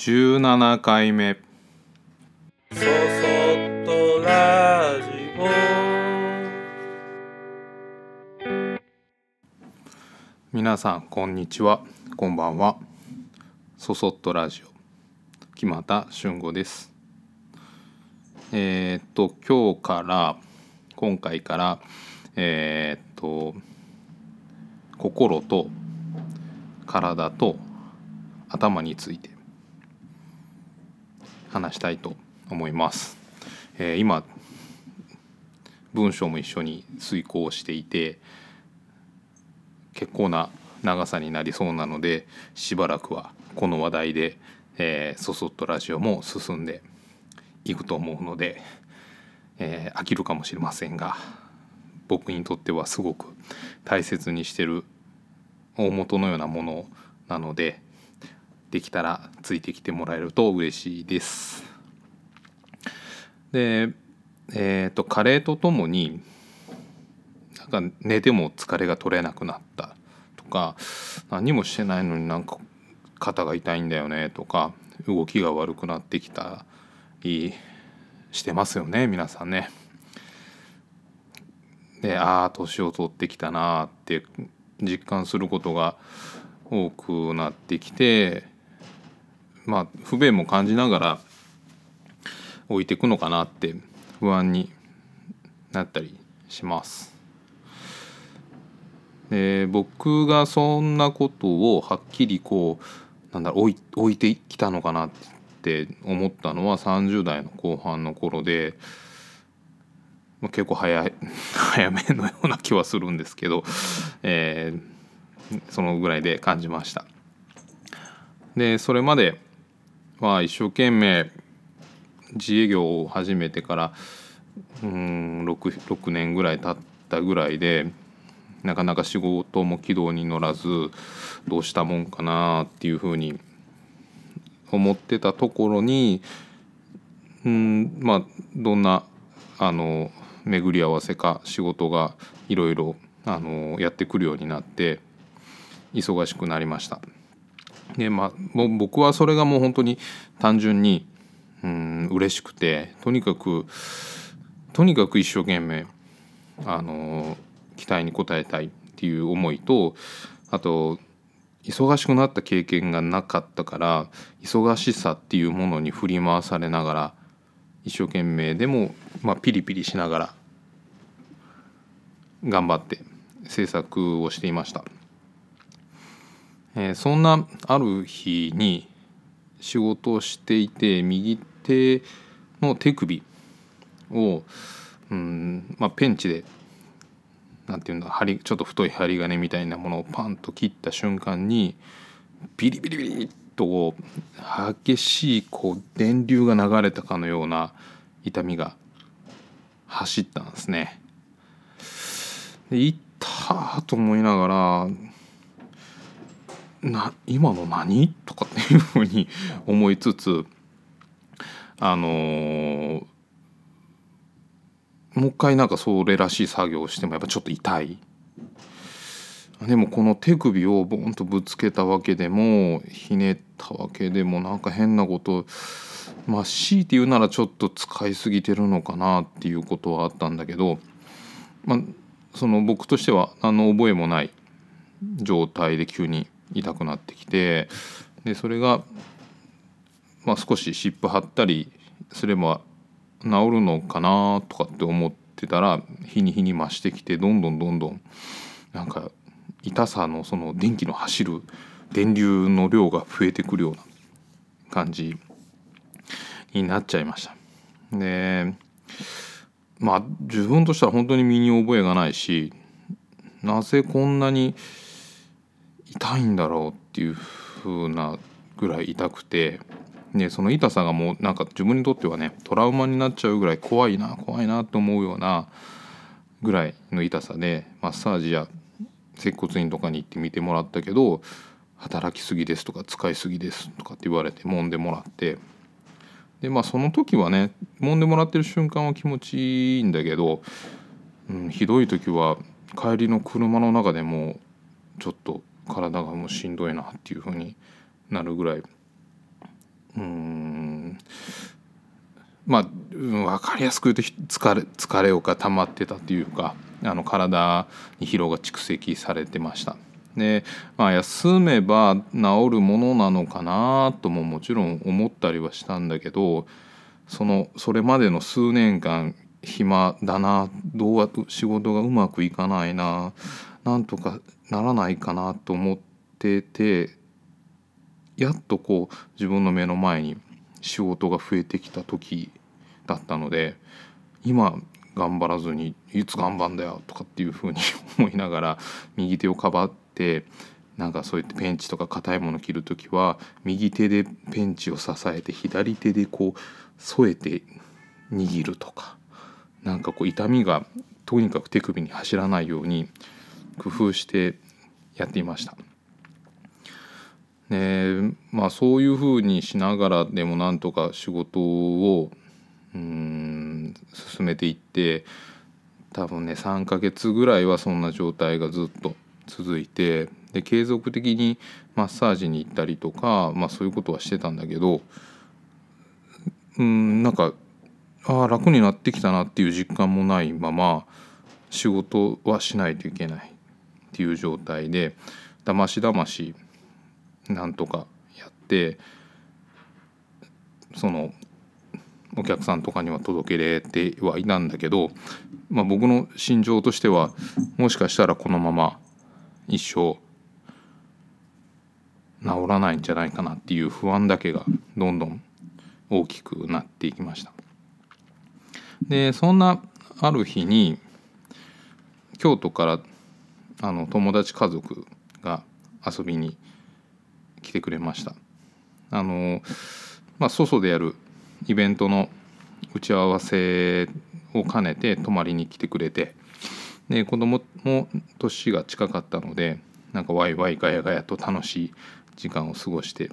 17回目。そそっとラジオ。皆さんこんにちは。こんばんは。そそっとラジオ。木又俊吾です。えーっと今日から今回からえーっと心と体と頭について話したいと思います。えー今文章も一緒に遂行していて結構な長さになりそうなのでしばらくはこの話題で、えー、そそっとラジオも進んでいくと思うので、えー飽きるかもしれませんが僕にとってはすごく大切にしてる大元のようなものなのでできたらついてきてもらえると嬉しいです。でえー、と加齢とともになんか寝ても疲れが取れなくなったとか何もしてないのになんか肩が痛いんだよねとか動きが悪くなってきたりしてますよね皆さんね。でああ年を取ってきたなーって実感することが多くなってきてまあ不便も感じながら置いていくのかなって不安になったりします。で僕がそんなことをはっきりこうなんだろう置いてきたのかなって思ったのは30代の後半の頃で、ま、結構早い 早めのような気はするんですけど、えーそのぐらいで感じました。でそれまでは一生懸命自営業を始めてからうん 6, 6年ぐらい経ったぐらいでなかなか仕事も軌道に乗らずどうしたもんかなっていうふうに思ってたところにうんまあどんなあの巡り合わせか仕事がいろいろやってくるようになって忙しくなりました。でまあ僕はそれがもう本当に単純にうん嬉しくてとにかくとにかく一生懸命あの期待に応えたいっていう思いとあと忙しくなった経験がなかったから忙しさっていうものに振り回されながら一生懸命でも、まあ、ピリピリしながら頑張って制作をしていました。えーそんなある日に仕事をしていて右手の手首をうん、まあ、ペンチでなんていうんだ針ちょっと太い針金みたいなものをパンと切った瞬間にビリビリビリっと激しいこう電流が流れたかのような痛みが走ったんですね。で痛と思いながらな今の何？とかっていうふうに思いつつあのーもう一回なんかそれらしい作業をしてもやっぱちょっと痛い。でもこの手首をボンとぶつけたわけでもひねったわけでもなんか変なことまあ強いて言うならちょっと使いすぎてるのかなっていうことはあったんだけど、まあ、その僕としては何の覚えもない状態で急に痛くなってきてでそれが、まあ、少し湿布貼ったりすれば治るのかなとかって思ってたら日に日に増してきてどんどんどんどんなんか痛さのその電気の走る電流の量が増えてくるような感じになっちゃいました。でまあ自分としては本当に身に覚えがないしなぜこんなに痛いんだろうっていう風なぐらい痛くてでその痛さがもうなんか自分にとってはねトラウマになっちゃうぐらい怖いな怖いなと思うようなぐらいの痛さでマッサージや接骨院とかに行って見てもらったけど働きすぎですとか使いすぎですとかって言われて揉んでもらって。でまあその時はね揉んでもらってる瞬間は気持ちいいんだけど、うん、ひどい時は帰りの車の中でもちょっと体がもうしんどいなっていう風になるぐらいうんまあ分かりやすく言うと疲れ疲れが溜まってたというかあの体に疲労が蓄積されてました。でまあ休めば治るものなのかなとももちろん思ったりはしたんだけどそのそれまでの数年間暇だなどうは仕事がうまくいかないななんとかならないかなと思っててやっとこう自分の目の前に仕事が増えてきた時だったので今頑張らずにいつ頑張んだよとかっていうふうに思いながら右手をかばってなんかそうやってペンチとか硬いもの切る時は右手でペンチを支えて左手でこう添えて握るとかなんかこう痛みがとにかく手首に走らないように工夫してやっていました。でまあそういうふうにしながらでもなんとか仕事をうん進めていって多分ね3ヶ月ぐらいはそんな状態がずっと続いてで継続的にマッサージに行ったりとか、まあ、そういうことはしてたんだけどうんなんかああ楽になってきたなっていう実感もないまま仕事はしないといけないっていう状態でだましだましなんとかやってそのお客さんとかには届けれてはいたんだけど、まあ、僕の心情としてはもしかしたらこのまま一生治らないんじゃないかなっていう不安だけがどんどん大きくなっていきました。でそんなある日に京都からあの友達家族が遊びに来てくれました。あのまあ、外でやるイベントの打ち合わせを兼ねて泊まりに来てくれてで子供も年が近かったのでなんかワイワイガヤガヤと楽しい時間を過ごして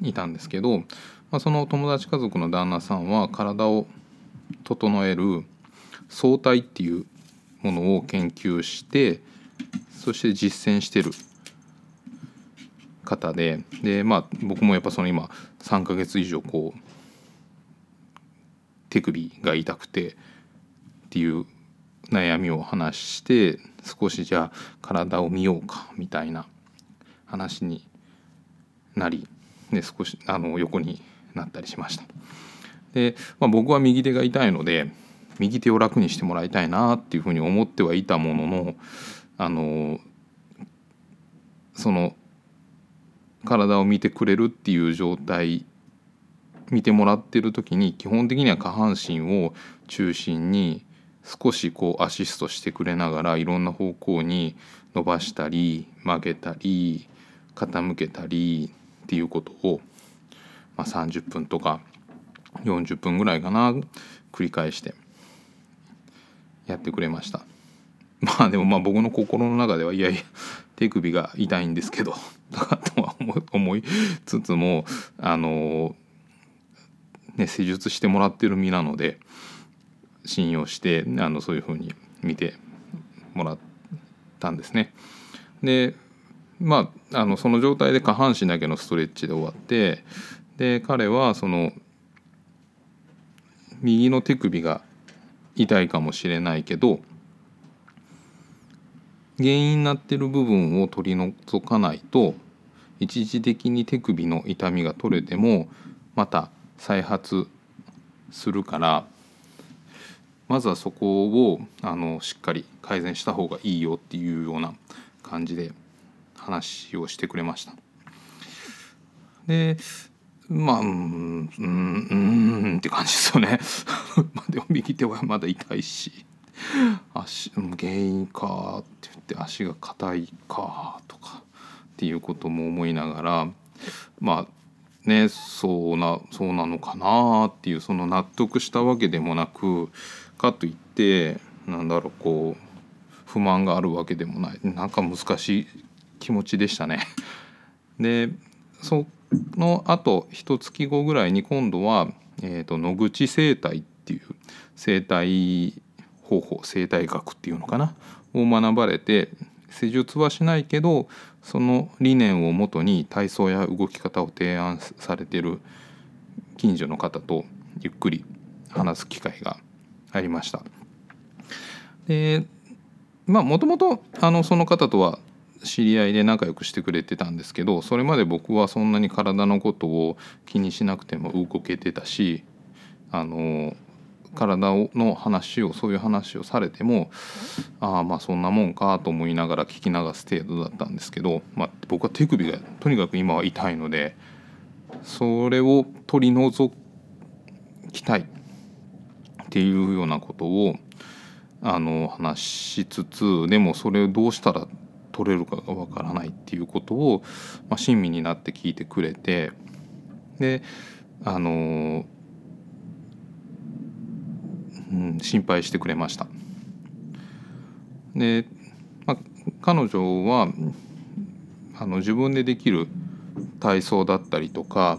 いたんですけど、まあ、その友達家族の旦那さんは体を整える相対っていうものを研究してそして実践してる方ででまあ僕もやっぱその今3ヶ月以上こう手首が痛くてっていう悩みを話して少しじゃあ体を見ようかみたいな話になりで少しあの横になったりしました。で、まあ、僕は右手が痛いので右手を楽にしてもらいたいなっていうふうに思ってはいたもののあのその体を見てくれるっていう状態見てもらってる時に基本的には下半身を中心に少しこうアシストしてくれながらいろんな方向に伸ばしたり曲げたり傾けたりっていうことを、まあ、30分とか40分ぐらいかな繰り返してやってくれました。まあでもまあ僕の心の中ではいやいや手首が痛いんですけど とかとは思いつつもあのね、施術してもらってる身なので信用してあのそういうふうに見てもらったんですね。でまああのその状態で下半身だけのストレッチで終わってで彼はその右の手首が痛いかもしれないけど原因になってる部分を取り除かないと一時的に手首の痛みが取れてもまた再発するからまずはそこをあのしっかり改善した方がいいよっていうような感じで話をしてくれました。でまあうんうんうんって感じですよね。までも右手はまだ痛いし足原因かって言って足が硬いかとかっていうことも思いながらまあねそうなそうなのかなっていうその納得したわけでもなくかといってなんだろうこう不満があるわけでもないなんか難しい気持ちでしたね。でそのあと一月後ぐらいに今度は、えーと、野口生態っていう生態方法生態学っていうのかな？を学ばれて施術はしないけどその理念をもとに体操や動き方を提案されてる近所の方とゆっくり話す機会がありました。でまあもともとその方とは知り合いで仲良くしてくれてたんですけどそれまで僕はそんなに体のことを気にしなくても動けてたしあの体の話をそういう話をされてもああまあそんなもんかと思いながら聞き流す程度だったんですけど、まあ、僕は手首がとにかく今は痛いのでそれを取り除きたいっていうようなことをあの話しつつでもそれをどうしたら取れるかがわからないっていうことを、まあ、親身になって聞いてくれてであのうん、心配してくれました。で、まあ、彼女はあの自分でできる体操だったりとか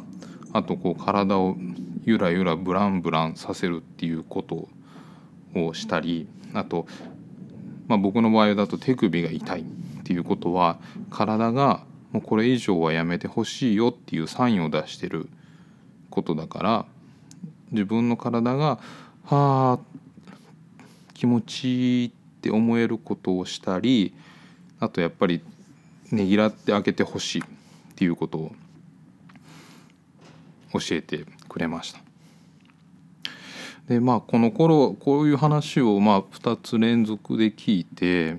あとこう体をゆらゆらブランブランさせるっていうことをしたりあと、まあ、僕の場合だと手首が痛いっていうことは体がもうこれ以上はやめてほしいよっていうサインを出してることだから自分の体がはあ気持ちいいって思えることをしたりあとやっぱりねぎらってあげてほしいっていうことを教えてくれました。でまあこの頃こういう話をまあ2つ連続で聞いて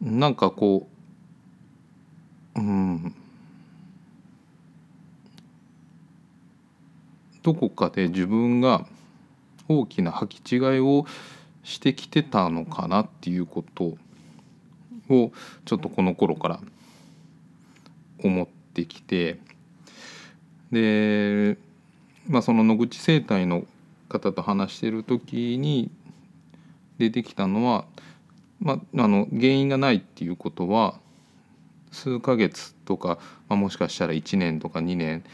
なんかこううんどこかで自分が大きな履き違いをしてきてたのかなっていうことをちょっとこの頃から思ってきてで、まあ、その野口生態の方と話してる時に出てきたのは、まあ、あの原因がないっていうことは数ヶ月とか、まあ、もしかしたら1年とか2年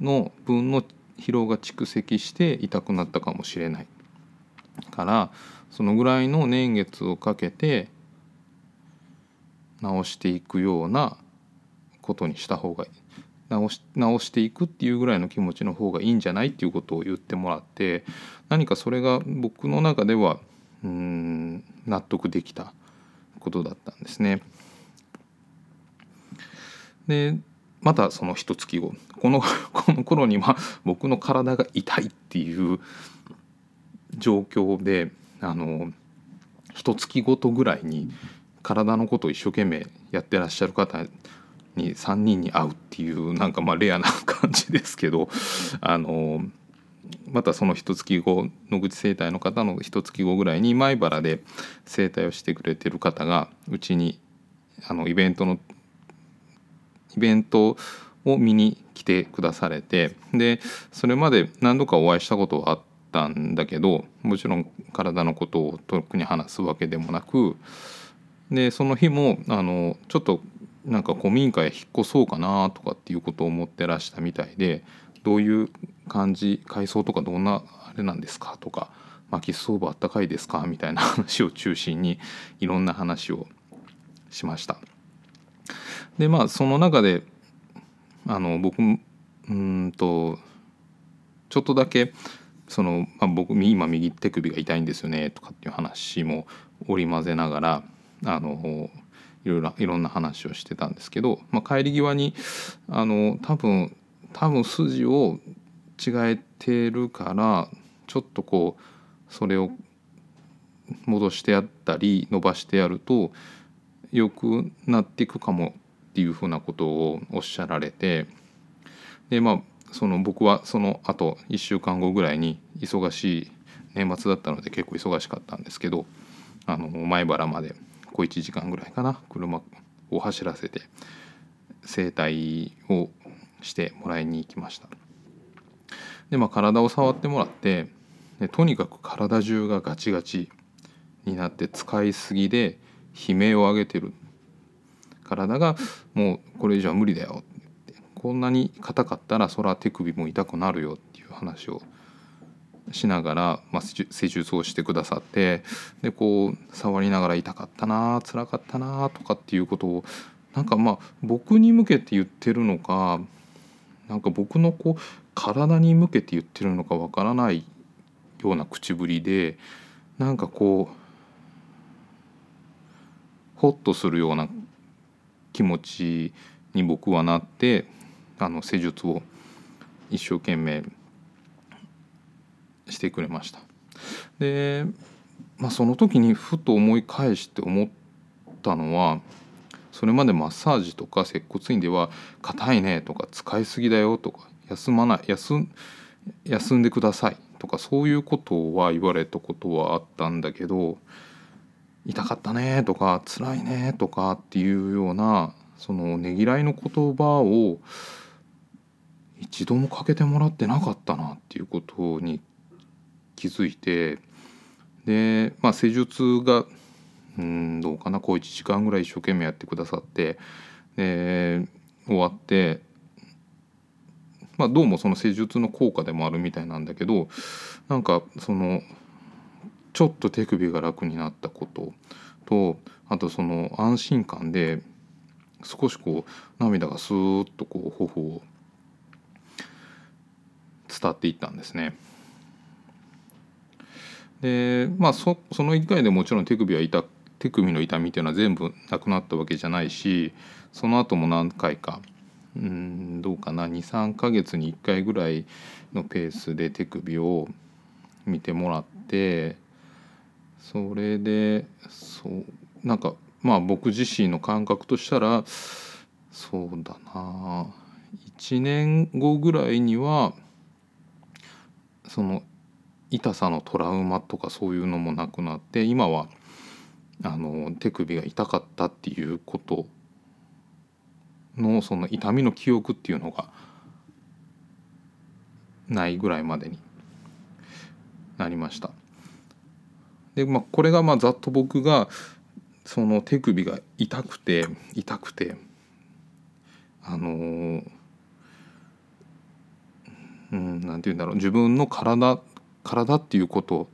の分の疲労が蓄積して痛くなったかもしれないからそのぐらいの年月をかけて治していくようなことにした方がいい直し直していくっていうぐらいの気持ちの方がいいんじゃないっていうことを言ってもらって何かそれが僕の中ではうん納得できたことだったんですね。でまたその一月後この この頃には僕の体が痛いっていう状況であの一月ごとぐらいに体のことを一生懸命やってらっしゃる方に3人に会うっていうなんかまあレアな感じですけどあのまたその一月後野口生態の方の一月後ぐらいに米原で整体をしてくれてる方がうちにあのイベントのイベントを見に来てくだされてでそれまで何度かお会いしたことはあったんだけどもちろん体のことを特に話すわけでもなくでその日もあのちょっとなんか古民家へ引っ越そうかなとかっていうことを思ってらしたみたいでどういう感じ改装とかどんなあれなんですかとか薪ストーブあったかいですかみたいな話を中心にいろんな話をしました。でまあその中であの僕うんとちょっとだけその、まあ、僕今右手首が痛いんですよねとかっていう話も織り交ぜながらあのいろいろいろんな話をしてたんですけど、まあ、帰り際にあの多分多分筋を違えてるからちょっとこうそれを戻してやったり伸ばしてやると良くなっていくかもっていうふうなことをおっしゃられてでまあその僕はそのあと1週間後ぐらいに忙しい年末だったので結構忙しかったんですけどあの前原まで小1時間ぐらいかな車を走らせて整体をしてもらいに行きました。でまあ体を触ってもらってでとにかく体中がガチガチになって使いすぎで悲鳴を上げてる。体がもうこれ以上は無理だよこんなに硬かったらそら手首も痛くなるよっていう話をしながら、まあ、施術をしてくださってでこう触りながら痛かったな辛かったなとかっていうことをなんかまあ僕に向けて言ってるのかなんか僕のこう体に向けて言ってるのかわからないような口ぶりでなんかこうホッとするような気持ちに僕はなってあの施術を一生懸命してくれました。で、まあ、その時にふと思い返して思ったのはそれまでマッサージとか接骨院では「硬いね」とか「使いすぎだよ」とか「休まない休休んでください」とかそういうことは言われたことはあったんだけど「痛かったね」とか「辛いね」とかっていうようなそのねぎらいの言葉を一度もかけてもらってなかったなっていうことに気づいてでまあ施術がうんどうかなこう1時間ぐらい一生懸命やってくださってで終わってまあどうもその施術の効果でもあるみたいなんだけどなんかそのちょっと手首が楽になったこととあとその安心感で少しこう涙がスーッとこう頬を伝っていったんですね。でまあそその1回でもちろん手首は痛手首の痛みっていうのは全部なくなったわけじゃないしその後も何回かうんどうかな23ヶ月に1回ぐらいのペースで手首を見てもらってそれでそうなんかまあ僕自身の感覚としたらそうだな1年後ぐらいにはその痛さのトラウマとかそういうのもなくなって今はあの手首が痛かったっていうことのその痛みの記憶っていうのがないぐらいまでになりました。でまあこれがまあざっと僕がその手首が痛くて痛くてあのー、うんなんて言うんだろう自分の体体っていうこと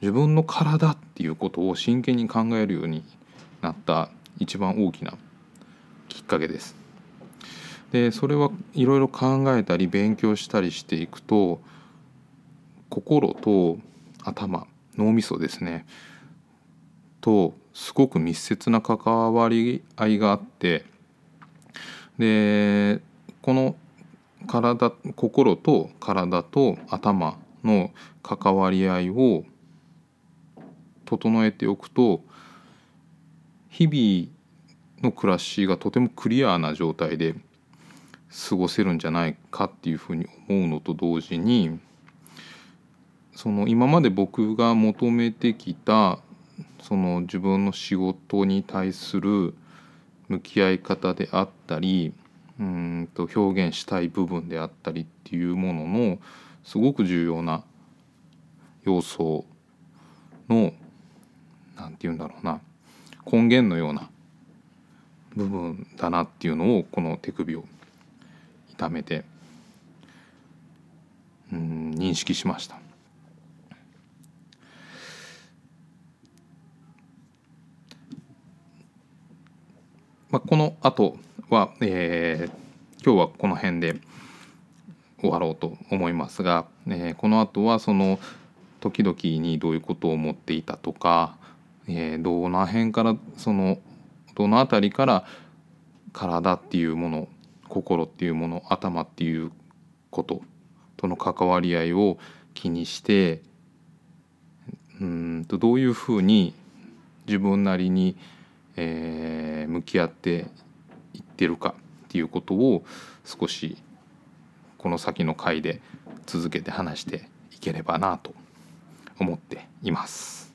自分の体っていうことを真剣に考えるようになった一番大きなきっかけです。でそれはいろいろ考えたり勉強したりしていくと心と頭脳みそですね。とすごく密接な関わり合いがあってでこの体心と体と頭の関わり合いを整えておくと日々の暮らしがとてもクリアな状態で過ごせるんじゃないかっていうふうに思うのと同時にその今まで僕が求めてきたその自分の仕事に対する向き合い方であったりうんと表現したい部分であったりっていうもののすごく重要な要素の何て言うんだろうな根源のような部分だなっていうのをこの手首を痛めてうん認識しました。まあ、この後は、えー、今日はこの辺で終わろうと思いますが、えー、この後はその時々にどういうことを思っていたとか、えー、どの辺からそのどの辺りから体っていうもの心っていうもの頭っていうこととの関わり合いを気にしてうんとどういうふうに自分なりに、えー、向き合っていってるかっていうことを少しこの先の回で続けて話していければなと思っています。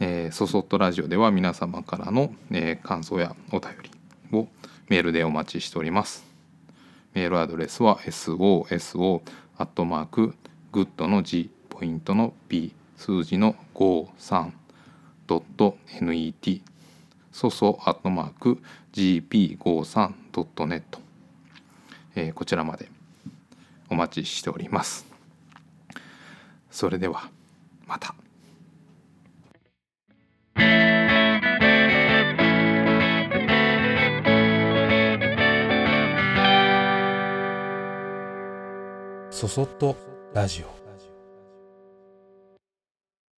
えー、そそっとラジオでは皆様からの、えー、感想やお便りをメールでお待ちしております。メールアドレスは soso アットマークグッドの G ポイントの P 数字の5 3 .net そそアットマーク gp53.net、えー、こちらまで。お待ちしております。それではまた。そそっとラジオ。